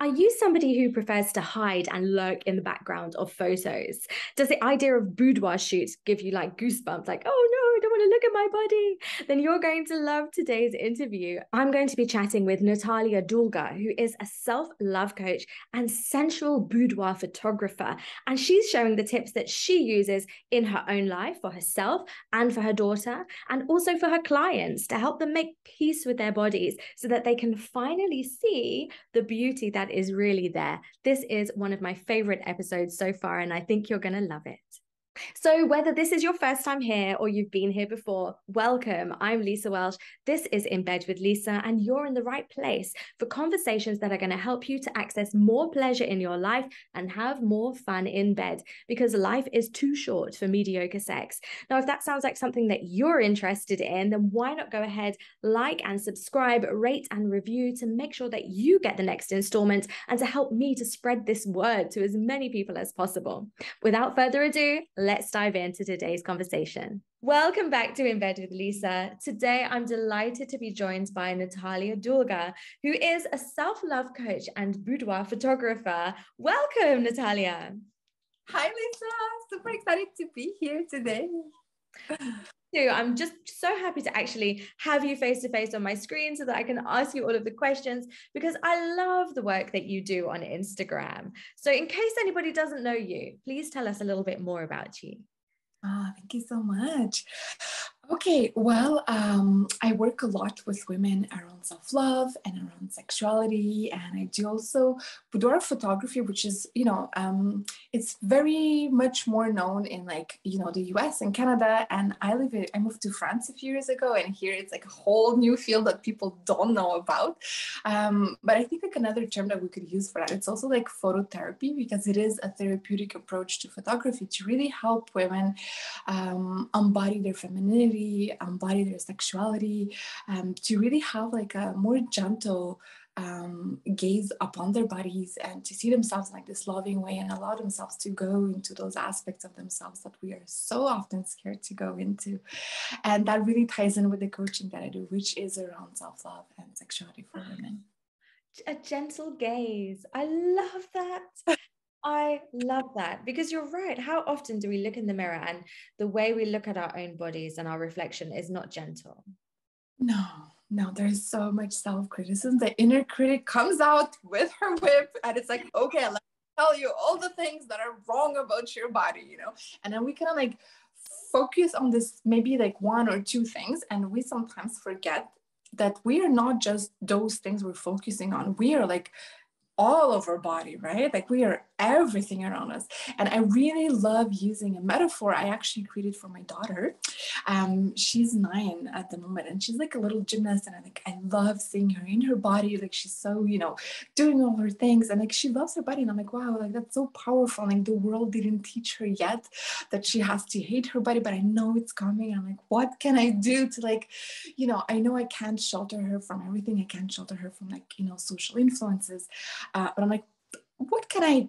Are you somebody who prefers to hide and lurk in the background of photos? Does the idea of boudoir shoots give you like goosebumps, like, oh no, want to look at my body? Then you're going to love today's interview. I'm going to be chatting with Natalia Doulger, who is a self love coach and sensual boudoir photographer. And she's showing the tips that she uses in her own life for herself and for her daughter, and also for her clients to help them make peace with their bodies so that they can finally see the beauty that is really there. This is one of my favorite episodes so far, and I think you're going to love it. So, whether this is your first time here or you've been here before, welcome. I'm Lisa Welsh. This is In Bed with Lisa, and you're in the right place for conversations that are going to help you to access more pleasure in your life and have more fun in bed because life is too short for mediocre sex. Now, if that sounds like something that you're interested in, then why not go ahead, like and subscribe, rate and review to make sure that you get the next installment and to help me to spread this word to as many people as possible. Without further ado, let's dive into today's conversation. Welcome back to In Bed with Lisa. Today, I'm delighted to be joined by Natalia Doulger, who is a self love coach and boudoir photographer. Welcome, Natalia. Hi, Lisa. Super excited to be here today. I'm just so happy to actually have you face to face on my screen so that I can ask you all of the questions because I love the work that you do on Instagram. So, in case anybody doesn't know you, please tell us a little bit more about you. Oh, thank you so much. Okay, well, um, I work a lot with women around self love and around sexuality, and I do also boudoir photography, which is, you know, um, it's very much more known in like, you know, the US and Canada. And I live, in, I moved to France a few years ago, and here it's like a whole new field that people don't know about. Um, but I think like another term that we could use for that, it's also like phototherapy because it is a therapeutic approach to photography to really help women um, embody their femininity embody their sexuality, um, to really have like a more gentle um, gaze upon their bodies and to see themselves like this loving way and allow themselves to go into those aspects of themselves that we are so often scared to go into. And that really ties in with the coaching that I do, which is around self love and sexuality for women. A gentle gaze. I love that. I love that because you're right. How often do we look in the mirror and the way we look at our own bodies and our reflection is not gentle? No, no, there's so much self criticism. The inner critic comes out with her whip and it's like, okay, let me tell you all the things that are wrong about your body, you know? And then we kind of like focus on this, maybe like one or two things. And we sometimes forget that we are not just those things we're focusing on. We are like all of our body, right? Like we are everything around us. And I really love using a metaphor I actually created for my daughter. Um, she's nine at the moment and she's like a little gymnast. And I like I love seeing her in her body. Like she's so, you know, doing all her things. And like she loves her body. And I'm like, wow, like that's so powerful. Like the world didn't teach her yet that she has to hate her body, but I know it's coming. I'm like, what can I do to like, you know, I know I can't shelter her from everything. I can't shelter her from like, you know, social influences. Uh, but I'm like, what can I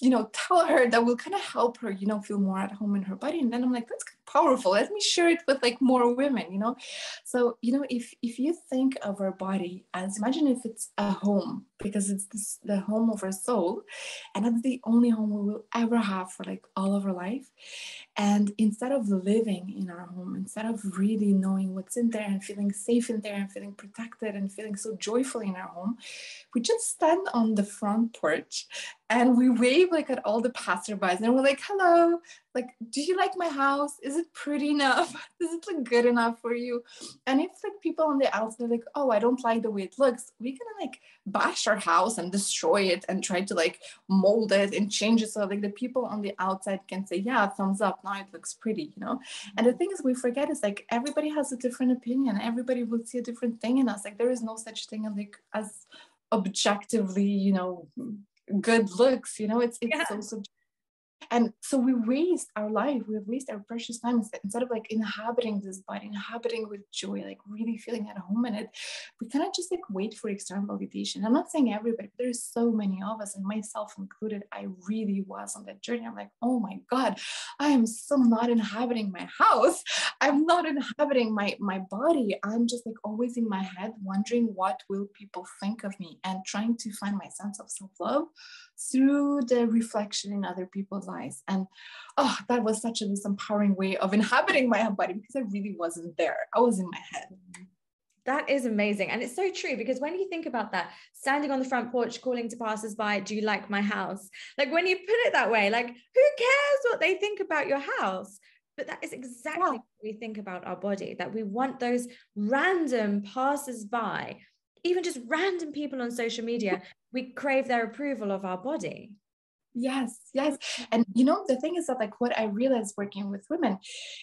you know, tell her that will kind of help her, you know, feel more at home in her body. And then I'm like, that's powerful. Let me share it with like more women, you know. So, you know, if if you think of our body as imagine if it's a home, because it's this, the home of our soul, and that's the only home we will ever have for like all of our life. And instead of living in our home, instead of really knowing what's in there and feeling safe in there and feeling protected and feeling so joyful in our home, we just stand on the front porch and we wave like at all the passerbys and we're like, hello, like, do you like my house? Is it pretty enough? Does it look good enough for you? And if like people on the outside, like, oh, I don't like the way it looks, we can like bash our house and destroy it and try to like mold it and change it so like the people on the outside can say, yeah, thumbs up, now it looks pretty, you know? And the thing is we forget is like everybody has a different opinion. Everybody will see a different thing in us. Like there is no such thing as like as objectively, you know, good looks, you know, it's it's yeah. so subjective and so we waste our life we waste our precious time instead of like inhabiting this body inhabiting with joy like really feeling at home in it we kind of just like wait for external validation. I'm not saying everybody there's so many of us and myself included i really was on that journey. I'm like oh my god i am so not inhabiting my house. I'm not inhabiting my my body. I'm just like always in my head wondering what will people think of me and trying to find my sense of self-love through the reflection in other people's And oh, that was such a disempowering way of inhabiting my body because I really wasn't there. I was in my head. That is amazing. And it's so true because when you think about that, standing on the front porch calling to passersby, do you like my house? Like when you put it that way, like who cares what they think about your house? But that is exactly yeah. what we think about our body, that we want those random passers-by, even just random people on social media we crave their approval of our body yes yes. And you know the thing is that like what i realized working with women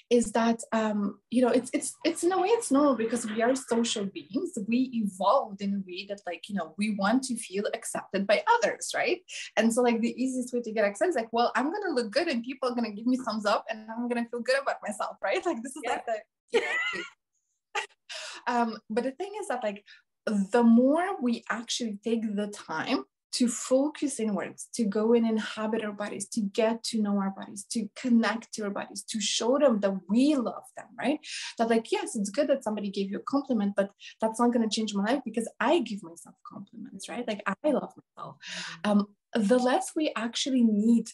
is that um you know it's it's it's in a way it's normal because we are social beings. We evolved in a way that like you know we want to feel accepted by others right? And so like the easiest way to get accepted is like well i'm gonna look good and people are gonna give me thumbs up and i'm gonna feel good about myself right? Like this is yeah. like the um but the thing is that like the more we actually take the time to focus inwards, to go and inhabit our bodies, to get to know our bodies, to connect to our bodies, to show them that we love them, right? That, like, yes, it's good that somebody gave you a compliment, but that's not going to change my life because I give myself compliments, right? Like, I love myself. Mm-hmm. Um, the less we actually need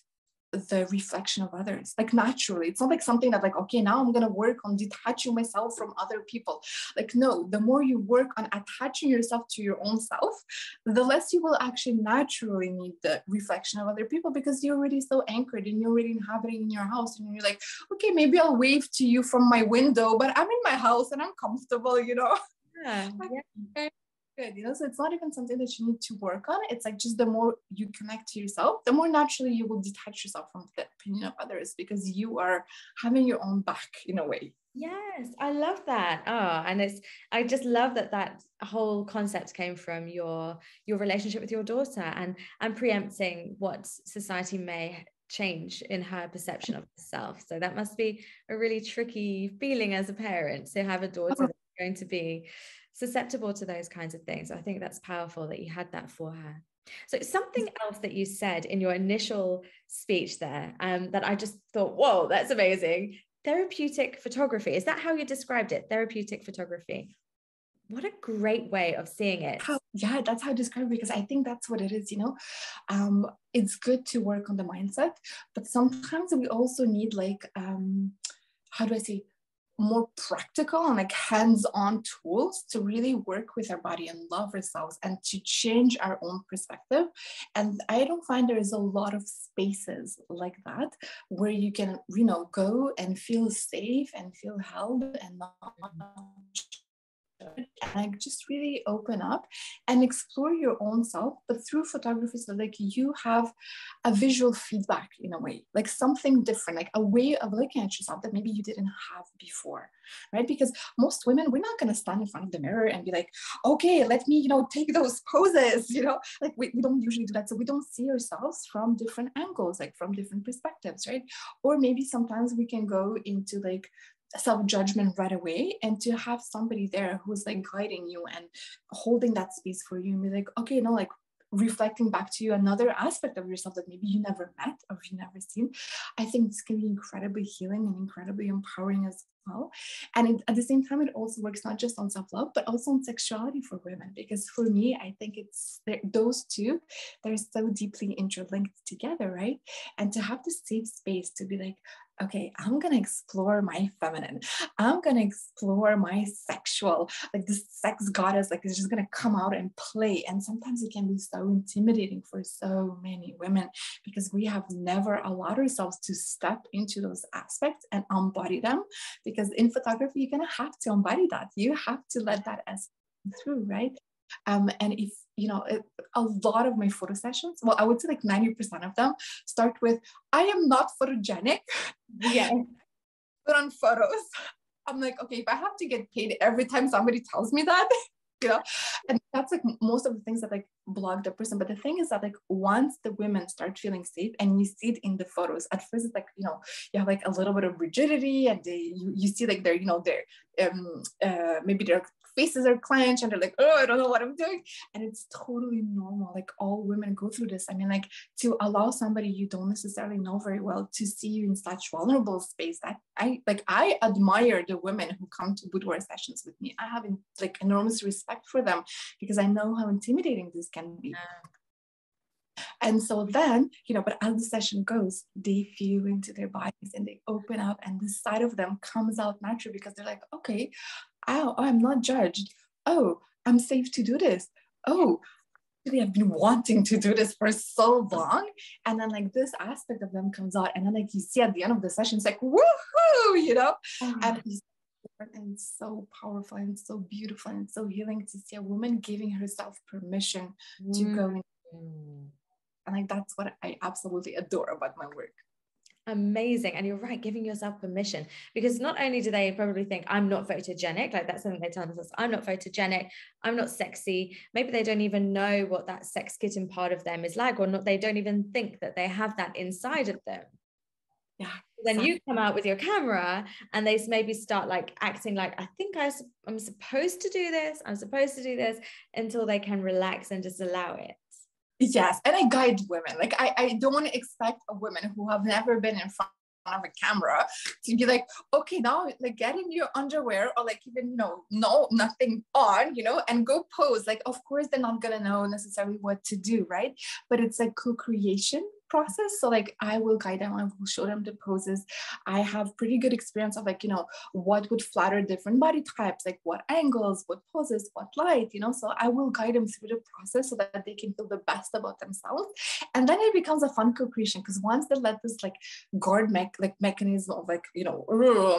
the reflection of others like naturally. It's not like something that like okay now i'm to work on detaching myself from other people. Like no the more you work on attaching yourself to your own self the less you will actually naturally need the reflection of other people because you're already so anchored and you're already inhabiting in your house and you're like okay maybe i'll wave to you from my window but i'm in my house and i'm comfortable you know? Yeah, yeah good you know? So it's not even something that you need to work on. It's like just the more you connect to yourself the more naturally you will detach yourself from the opinion of others because you are having your own back in a way. Yes i love that. Oh and it's i just love that that whole concept came from your your relationship with your daughter and and preempting what society may change in her perception of herself. So that must be a really tricky feeling as a parent to have a daughter uh-huh. that's going to be susceptible to those kinds of things. I think that's powerful that you had that for her. So something else that you said in your initial speech there um, that I just thought, whoa, that's amazing. Therapeutic photography. Is that how you described it? Therapeutic photography. What a great way of seeing it. How, yeah, that's how I describe it because I think that's what it is, you know. Um, it's good to work on the mindset, but sometimes we also need like um, how do I say more practical and like hands-on tools to really work with our body and love ourselves and to change our own perspective. And i don't find there is a lot of spaces like that where you can you know go and feel safe and feel held and not and just really open up and explore your own self but through photography so like you have a visual feedback in a way like something different like a way of looking at yourself that maybe you didn't have before right? Because most women we're not going to stand in front of the mirror and be like okay let me you know take those poses you know? Like we, we don't usually do that. So we don't see ourselves from different angles like from different perspectives right? Or maybe sometimes we can go into like self-judgment right away and to have somebody there who's like guiding you and holding that space for you and be like okay no like reflecting back to you another aspect of yourself that maybe you never met or you never seen i think it's going to be incredibly healing and incredibly empowering as well and at the same time it also works not just on self-love but also on sexuality for women because for me i think it's those two they're so deeply interlinked together right and to have the safe space to be like okay, I'm gonna explore my feminine. I'm gonna explore my sexual, like this sex goddess, like it's just gonna come out and play. And sometimes it can be so intimidating for so many women because we have never allowed ourselves to step into those aspects and embody them. Because in photography, you're gonna have to embody that. You have to let that as through, right? Um, and if you know it, a lot of my photo sessions, well, I would say like 90% of them start with, I am not photogenic. Yeah. Put on photos. I'm like, okay, if I have to get paid every time somebody tells me that, you know and that's like most of the things that like block the person. But the thing is that like once the women start feeling safe and you see it in the photos at first it's like you know you have like a little bit of rigidity and they you, you see like they're you know they're um uh maybe they're faces are clenched and they're like, oh, I don't know what I'm doing. And it's totally normal. Like all women go through this. I mean, like to allow somebody you don't necessarily know very well to see you in such vulnerable space that I like I admire the women who come to boudoir sessions with me. I have like enormous respect for them because I know how intimidating this can be. And so then, you know, but as the session goes, they feel into their bodies and they open up, and the side of them comes out naturally because they're like, okay, oh, I'm not judged. Oh, I'm safe to do this. Oh, really I've been wanting to do this for so long. And then like this aspect of them comes out. And then like you see at the end of the session, it's like, woohoo, you know? Mm-hmm. And and so powerful and so beautiful and so healing to see a woman giving herself permission mm. to go in. Mm. And like that's what I absolutely adore about my work amazing and you're right giving yourself permission because not only do they probably think i'm not photogenic like that's something they tell themselves i'm not photogenic i'm not sexy maybe they don't even know what that sex kitten part of them is like or not they don't even think that they have that inside of them yeah then exactly. you come out with your camera and they maybe start like acting like i think I, i'm supposed to do this i'm supposed to do this until they can relax and just allow it Yes, and I guide women. Like I, I don't expect a woman who have never been in front of a camera to be like, okay, now like get in your underwear or like even know, no nothing on, you know, and go pose. Like, of course, they're not gonna know necessarily what to do, right? But it's like co-creation process. So like I will guide them, I will show them the poses. I have pretty good experience of like, you know, what would flatter different body types, like what angles, what poses, what light, you know. So I will guide them through the process so that they can feel the best about themselves. And then it becomes a fun co-creation because once they let this like guard mech like mechanism of like, you know,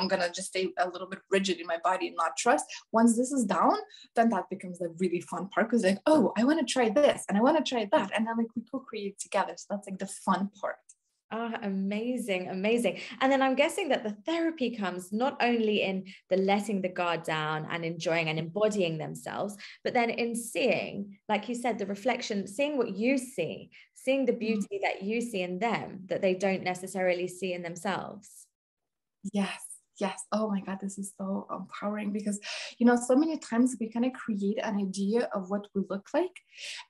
I'm gonna just stay a little bit rigid in my body and not trust. Once this is down, then that becomes a really fun part because like, oh, I want to try this and I want to try that. And then like we co-create together. So that's like the fun part. Oh, amazing, amazing. And then I'm guessing that the therapy comes not only in the letting the guard down and enjoying and embodying themselves, but then in seeing, like you said, the reflection, seeing what you see, seeing the mm-hmm. beauty that you see in them that they don't necessarily see in themselves. Yes. Yes. Oh my God, this is so empowering because, you know, so many times we kind of create an idea of what we look like.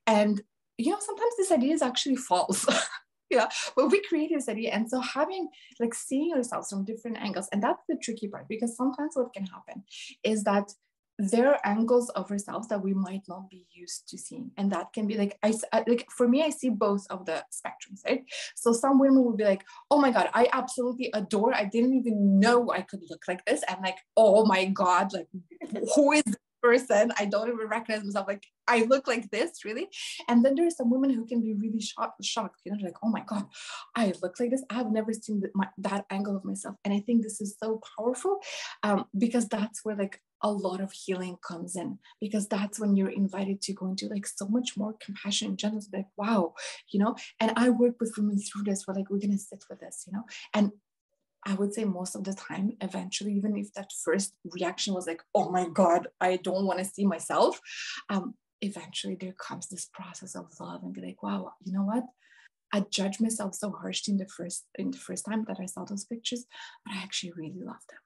And, you know, sometimes this idea is actually false. yeah but we create this idea and so having like seeing ourselves from different angles and that's the tricky part because sometimes what can happen is that there are angles of ourselves that we might not be used to seeing and that can be like i like for me i see both of the spectrums right? So some women will be like oh my god i absolutely adore i didn't even know i could look like this and like oh my god like who is person. I don't even recognize myself. Like I look like this, really. And then there are some women who can be really shocked, shocked. You know, like, oh my god, I look like this. I've never seen that, my, that angle of myself. And I think this is so powerful um, because that's where like a lot of healing comes in because that's when you're invited to go into like so much more compassion and gentleness like wow you know and i work with women through this we're like we're gonna sit with this you know and I would say most of the time, eventually, even if that first reaction was like, oh my God, I don't want to see myself, um, eventually there comes this process of love and be like, wow, you know what? I judged myself so harshly in the first in the first time that I saw those pictures, but I actually really love them.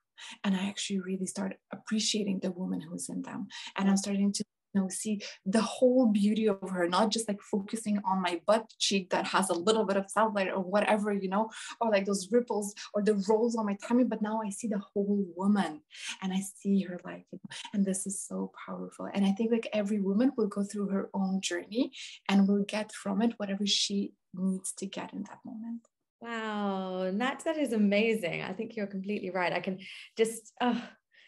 And I actually really start appreciating the woman who's in them. And I'm starting to know see the whole beauty of her not just like focusing on my butt cheek that has a little bit of cellulite or whatever you know or like those ripples or the rolls on my tummy but now i see the whole woman and i see her like you know, and this is so powerful and i think like every woman will go through her own journey and will get from it whatever she needs to get in that moment Wow, Nat, that is amazing. I think you're completely right. I can just, oh,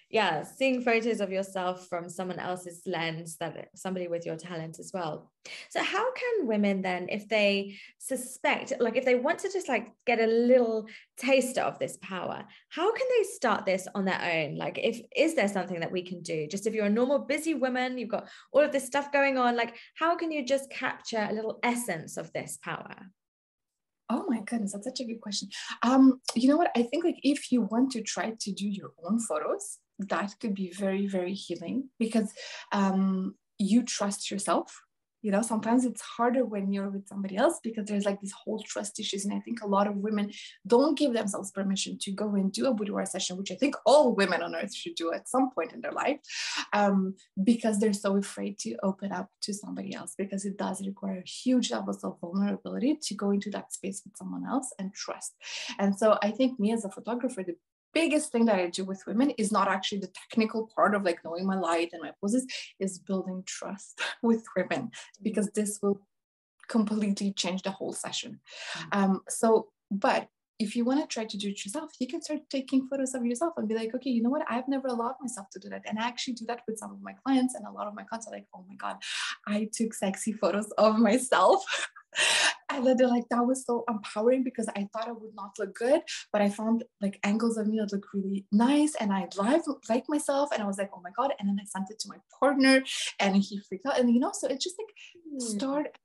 yeah seeing photos of yourself from someone else's lens that somebody with your talent as well so how can women then if they suspect like if they want to just like get a little taste of this power how can they start this on their own like if is there something that we can do just if you're a normal busy woman you've got all of this stuff going on like how can you just capture a little essence of this power Oh my goodness, that's such a good question. Um, you know what? I think like if you want to try to do your own photos, that could be very very healing because um you trust yourself. You know sometimes it's harder when you're with somebody else because there's like these whole trust issues and i think a lot of women don't give themselves permission to go and do a boudoir session which i think all women on earth should do at some point in their life um, because they're so afraid to open up to somebody else because it does require huge levels of vulnerability to go into that space with someone else and trust. And so i think me as a photographer the biggest thing that I do with women is not actually the technical part of like knowing my light and my poses, is building trust with women because this will completely change the whole session. Mm. Um, so, but if you want to try to do it yourself, you can start taking photos of yourself and be like, okay, you know what? I've never allowed myself to do that. And I actually do that with some of my clients. And a lot of my clients are like, oh my God, I took sexy photos of myself. and then they're like, that was so empowering because I thought I would not look good, but I found like angles of me that look really nice and I live like myself. And I was like, oh my God. And then I sent it to my partner and he freaked out. And you know, so it's just like mm. start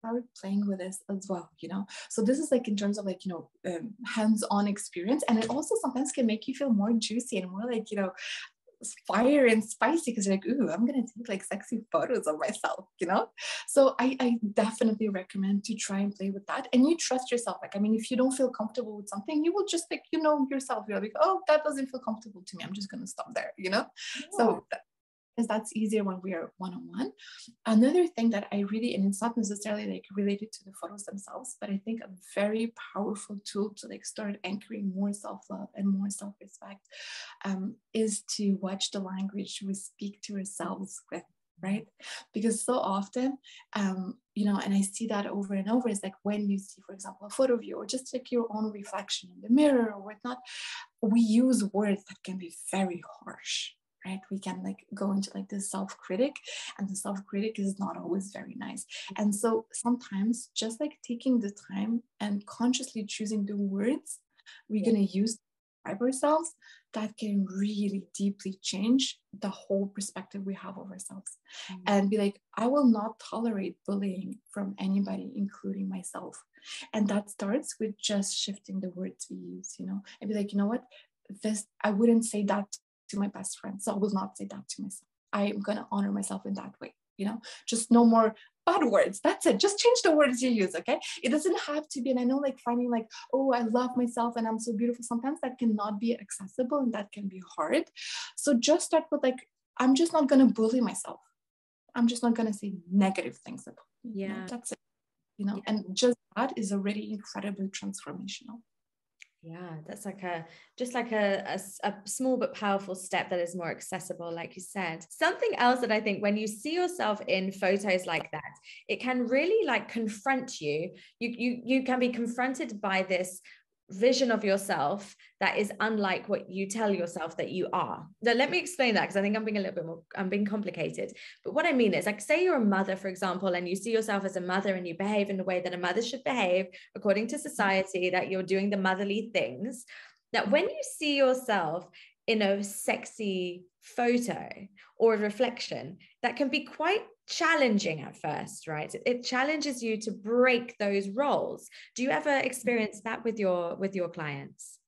start playing with this as well you know so this is like in terms of like you know um, hands-on experience and it also sometimes can make you feel more juicy and more like you know fire and spicy because you're like, ooh, I'm gonna take like sexy photos of myself, you know? So I, I definitely recommend to try and play with that. And you trust yourself. Like, I mean, if you don't feel comfortable with something, you will just like, you know, yourself, you're like, oh, that doesn't feel comfortable to me. I'm just gonna stop there, you know? Yeah. So because that's easier when we are one-on-one. Another thing that I really, and it's not necessarily like related to the photos themselves, but I think a very powerful tool to like start anchoring more self-love and more self-respect um, is to watch the language we speak to ourselves with right because so often um you know and i see that over and over is like when you see for example a photo of you or just like your own reflection in the mirror or whatnot we use words that can be very harsh right? We can like go into like this self-critic and the self-critic is not always very nice. And so sometimes just like taking the time and consciously choosing the words we're going to use to describe ourselves that can really deeply change the whole perspective we have of ourselves. Mm-hmm. and be like i will not tolerate bullying from anybody including myself. And that starts with just shifting the words we use you know? And be like you know what? This i wouldn't say that to my best friend. So I will not say that to myself. I am going to honor myself in that way. You know, just no more bad words. That's it. Just change the words you use. Okay. It doesn't have to be. And I know like finding like, oh, I love myself and I'm so beautiful. Sometimes that cannot be accessible and that can be hard. So just start with like, I'm just not going to bully myself. I'm just not going to say negative things about me. Yeah. You know, that's it. You know, yeah. and just that is already incredibly transformational yeah that's like a just like a, a, a, small but powerful step that is more accessible like you said. Something else that i think when you see yourself in photos like that it can really like confront you. You you, you can be confronted by this vision of yourself that is unlike what you tell yourself that you are. Now, let me explain that because I think I'm being a little bit more, I'm being complicated. But what I mean is, like, say you're a mother, for example, and you see yourself as a mother and you behave in the way that a mother should behave according to society, that you're doing the motherly things. That when you see yourself in a sexy photo or a reflection, that can be quite challenging at first, right? It challenges you to break those roles. Do you ever mm-hmm. experience that with your with your clients?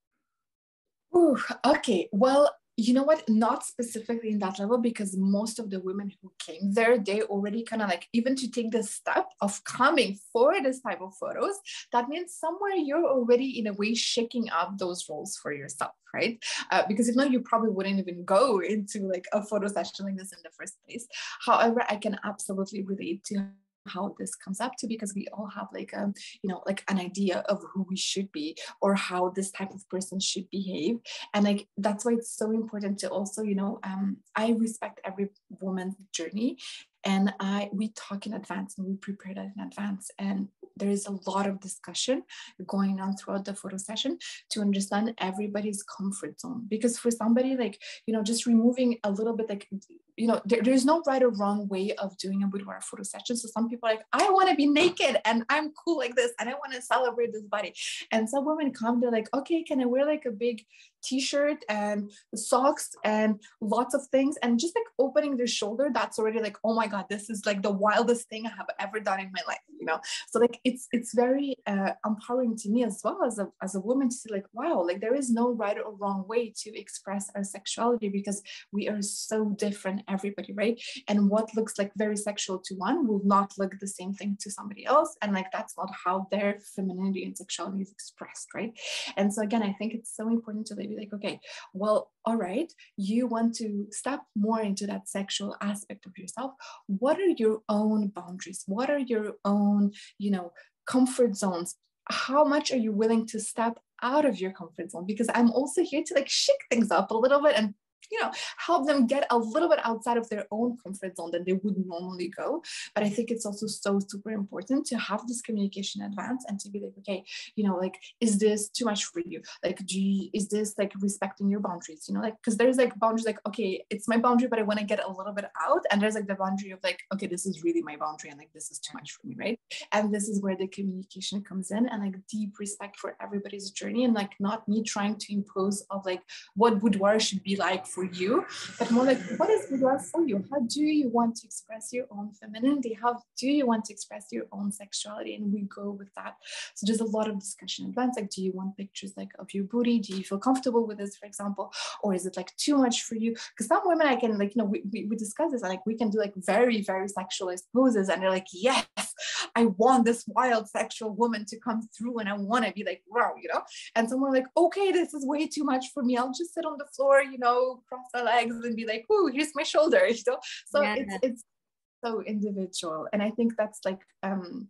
Ooh, okay. Well, you know what? Not specifically in that level because most of the women who came there they already kind of like even to take the step of coming for this type of photos that means somewhere you're already in a way shaking up those roles for yourself right? Uh, because if not you probably wouldn't even go into like a photo session like this in the first place. However i can absolutely relate to how this comes up to because we all have like a um, you know like an idea of who we should be or how this type of person should behave. And like that's why it's so important to also you know um, i respect every woman's journey and i we talk in advance and we prepare that in advance and there is a lot of discussion going on throughout the photo session to understand everybody's comfort zone. Because for somebody like you know just removing a little bit like you know there, there's no right or wrong way of doing a boudoir photo session. So some people are like i want to be naked and i'm cool like this and i want to celebrate this body. And some women come they're like okay can i wear like a big t-shirt and socks and lots of things? And just like opening their shoulder that's already like oh my god this is like the wildest thing i have ever done in my life you know? So like it's it's very uh, empowering to me as well as a, as a woman to see like wow like there is no right or wrong way to express our sexuality because we are so different everybody right? And what looks like very sexual to one will not look the same thing to somebody else and like that's not how their femininity and sexuality is expressed right? And so again i think it's so important to be like okay well all right you want to step more into that sexual aspect of yourself. What are your own boundaries? What are your own you know comfort zones? How much are you willing to step out of your comfort zone? Because i'm also here to like shake things up a little bit and you know help them get a little bit outside of their own comfort zone that they would normally go. But i think it's also so super important to have this communication advance and to be like okay you know like is this too much for you? Like do you, is this like respecting your boundaries? You know like because there's like boundaries like okay it's my boundary but i want to get a little bit out. And there's like the boundary of like okay this is really my boundary and like this is too much for me right? And this is where the communication comes in and like deep respect for everybody's journey and like not me trying to impose of like what boudoir should be like for you, but more like what is boudoir for you? How do you want to express your own femininity? How do you want to express your own sexuality? And we go with that. So there's a lot of discussion in advance. Like, do you want pictures like of your booty? Do you feel comfortable with this, for example? Or is it like too much for you? Because some women I can like, you know, we, we, we discuss this and like we can do like very, very sexualized poses and they're like, yes, I want this wild sexual woman to come through and I want to be like, wow, you know? And someone like, okay, this is way too much for me. I'll just sit on the floor, you know, cross my legs and be like, "Ooh, here's my shoulder," you know. So yeah. it's it's so individual, and I think that's like um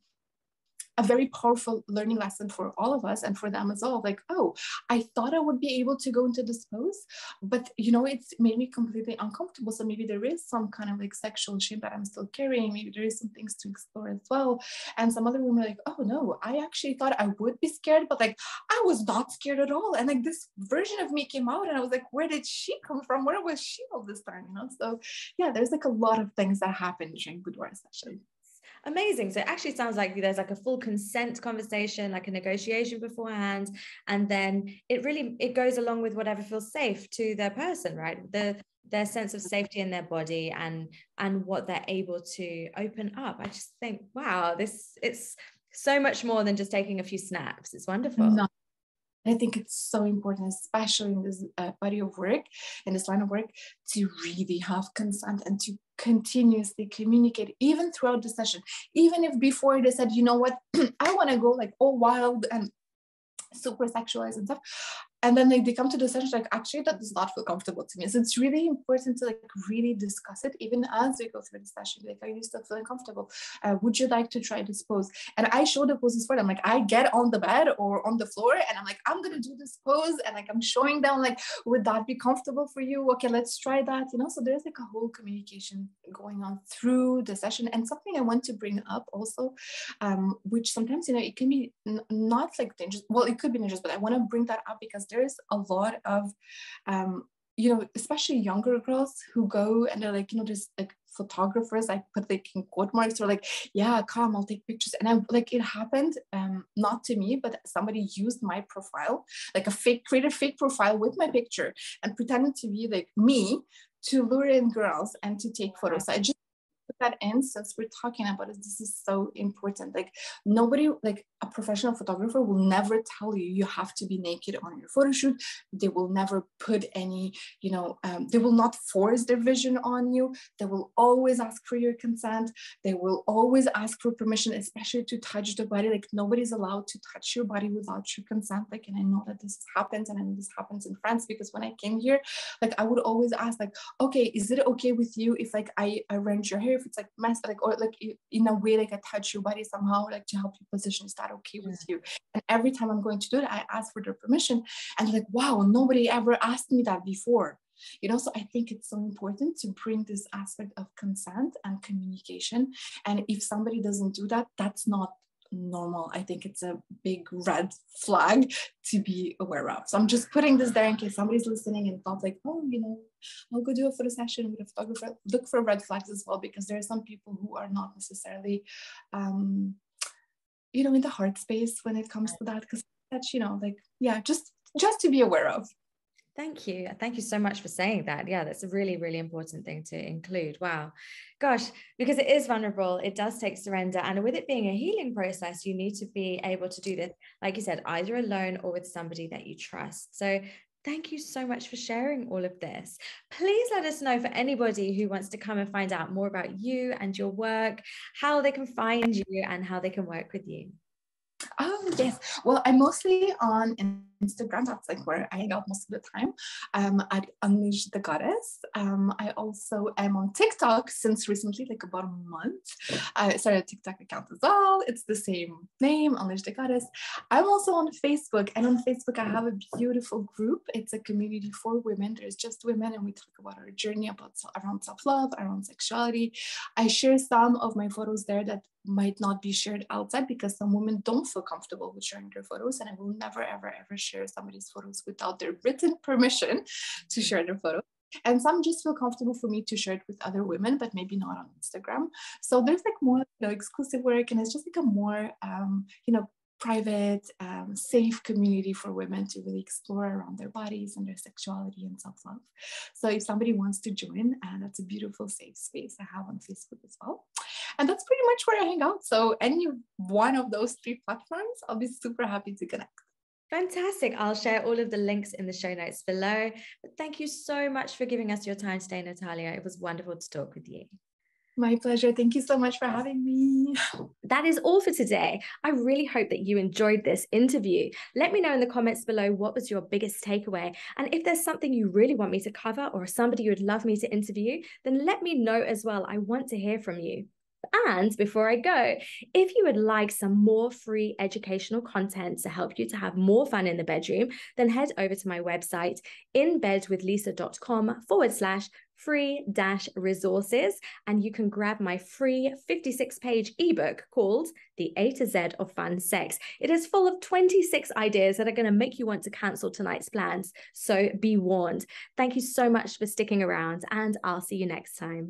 a very powerful learning lesson for all of us and for them as well. Like, oh, I thought I would be able to go into this pose, but you know, it's made me completely uncomfortable. So maybe there is some kind of like sexual shame that I'm still carrying. Maybe there is some things to explore as well. And some other women are like, oh no, I actually thought I would be scared, but like I was not scared at all. And like this version of me came out, and I was like, where did she come from? Where was she all this time? You know? So yeah, there's like a lot of things that happen during boudoir session amazing. So it actually sounds like there's like a full consent conversation like a negotiation beforehand and then it really it goes along with whatever feels safe to their person right? The their sense of safety in their body and and what they're able to open up. I just think wow this it's so much more than just taking a few snaps. It's wonderful. I think it's so important, especially in this uh, body of work, in this line of work, to really have consent and to continuously communicate, even throughout the session. Even if before they said, you know what, I want to go like all wild and super sexualized and stuff, and then like they come to the session like actually that does not feel comfortable to me. So it's really important to like really discuss it even as we go through the session like are you still feeling comfortable? Uh, would you like to try this pose? And i show the poses for them like i get on the bed or on the floor and i'm like i'm gonna do this pose and like i'm showing them like would that be comfortable for you? Okay let's try that you know? So there's like a whole communication going on through the session. And something i want to bring up also um, which sometimes you know it can be n- not like dangerous well it could be dangerous but i want to bring that up because there's a lot of um, you know, especially younger girls who go and they're like, you know, there's like photographers, I put like in quote marks, or like, yeah, come, I'll take pictures. And I like it happened, um, not to me, but somebody used my profile, like a fake, created fake profile with my picture and pretended to be like me to lure in girls and to take photos. So I just put that in since we're talking about it. This is so important. Like nobody, like a professional photographer will never tell you you have to be naked on your photo shoot. They will never put any, you know, um, they will not force their vision on you. They will always ask for your consent. They will always ask for permission, especially to touch the body. Like nobody's allowed to touch your body without your consent. Like, and I know that this happens, and this happens in France because when I came here, like I would always ask, like, okay, is it okay with you if like I arrange your hair, if it's like messed, like or like in a way like I touch your body somehow, like to help you position? Is that okay with you? And every time I'm going to do it, I ask for their permission. And like, wow, nobody ever asked me that before. You know, so I think it's so important to bring this aspect of consent and communication. And if somebody doesn't do that, that's not normal. I think it's a big red flag to be aware of. So I'm just putting this there in case somebody's listening and thought like, oh, you know, I'll go do a photo session with a photographer. Look for red flags as well because there are some people who are not necessarily um, you know in the heart space when it comes to that because that's you know like yeah just just to be aware of Thank you. Thank you so much for saying that. Yeah, that's a really, really important thing to include. Wow. Gosh, because it is vulnerable, it does take surrender. And with it being a healing process, you need to be able to do this, like you said, either alone or with somebody that you trust. So Thank you so much for sharing all of this. Please let us know for anybody who wants to come and find out more about you and your work, how they can find you and how they can work with you. Oh, yes. Well, I'm mostly on Instagram. That's like where I hang out most of the time. Um, at Unleash the Goddess. Um, I also am on TikTok since recently, like about a month. I started a TikTok account as well. It's the same name, Unleash the Goddess. I'm also on Facebook, and on Facebook, I have a beautiful group. It's a community for women. There's just women, and we talk about our journey about around self love, around sexuality. I share some of my photos there that might not be shared outside because some women don't feel comfortable with sharing their photos and i will never ever ever share somebody's photos without their written permission to mm. share their photo and some just feel comfortable for me to share it with other women but maybe not on instagram so there's like more you know exclusive work and it's just like a more um, you know private, um, safe community for women to really explore around their bodies and their sexuality and self love. So, if somebody wants to join, uh, that's a beautiful, safe space I have on Facebook as well. And that's pretty much where I hang out. So, any one of those three platforms, I'll be super happy to connect. Fantastic. I'll share all of the links in the show notes below. But thank you so much for giving us your time today, Natalia. It was wonderful to talk with you. My pleasure. Thank you so much for having me. That is all for today. I really hope that you enjoyed this interview. Let me know in the comments below what was your biggest takeaway. And if there's something you really want me to cover or somebody you would love me to interview, then let me know as well. I want to hear from you. And before I go, if you would like some more free educational content to help you to have more fun in the bedroom, then head over to my website, inbedwithlisa.com forward slash free dash resources. And you can grab my free 56 page ebook called the a to z of fun sex. It is full of 26 ideas that are going to make you want to cancel tonight's plans. So be warned. Thank you so much for sticking around and i'll see you next time